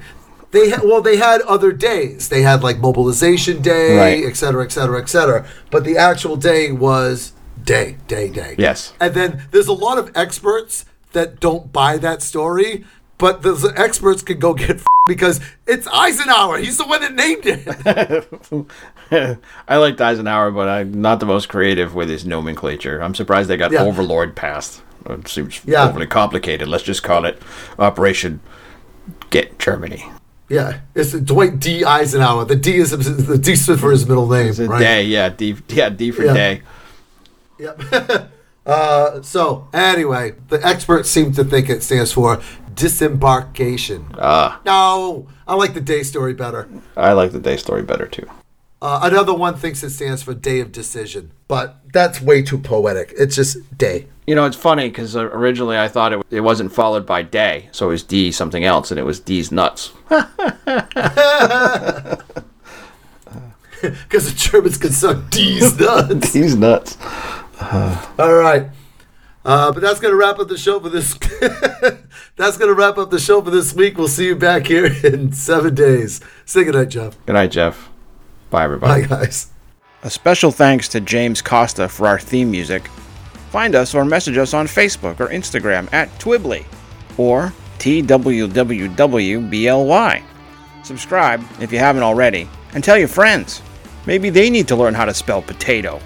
they had well they had other days. They had like mobilization day, Right. et cetera, et cetera, et cetera. But the actual day was day, day, day. Yes. And then there's a lot of experts that don't buy that story, but the experts can go get because it's Eisenhower. He's the one that named it. <laughs> I liked Eisenhower, but I'm not the most creative with his nomenclature. I'm surprised they got Yeah. Overlord passed. It seems Yeah. overly complicated. Let's just call it Operation Get Germany. yeah, it's Dwight D. Eisenhower. The D is the D stood for his middle name, right? day, yeah, D, yeah, D for Yeah. day. Yep. <laughs> uh, so anyway, the experts seem to think it stands for disembarkation. Ah, No, I like the day story better. I like the day story better too. Uh, another one thinks it stands for day of decision, but that's way too poetic. It's just day. You know, it's funny because originally I thought it, it wasn't followed by day, so it was D something else, and it was D's nuts. <laughs> <laughs> Because the Germans can suck D's <laughs> nuts. D's nuts. All right. Uh, but that's going to wrap up the show for this <laughs> That's going to wrap up the show for this week. We'll see you back here <laughs> in seven days. Say goodnight, Jeff. Good night, Jeff. Bye, everybody. Bye, guys. A special thanks to James Costa for our theme music. Find us or message us on Facebook or Instagram at Twibbly or TWWWBLY. Subscribe if you haven't already and tell your friends. Maybe they need to learn how to spell potato.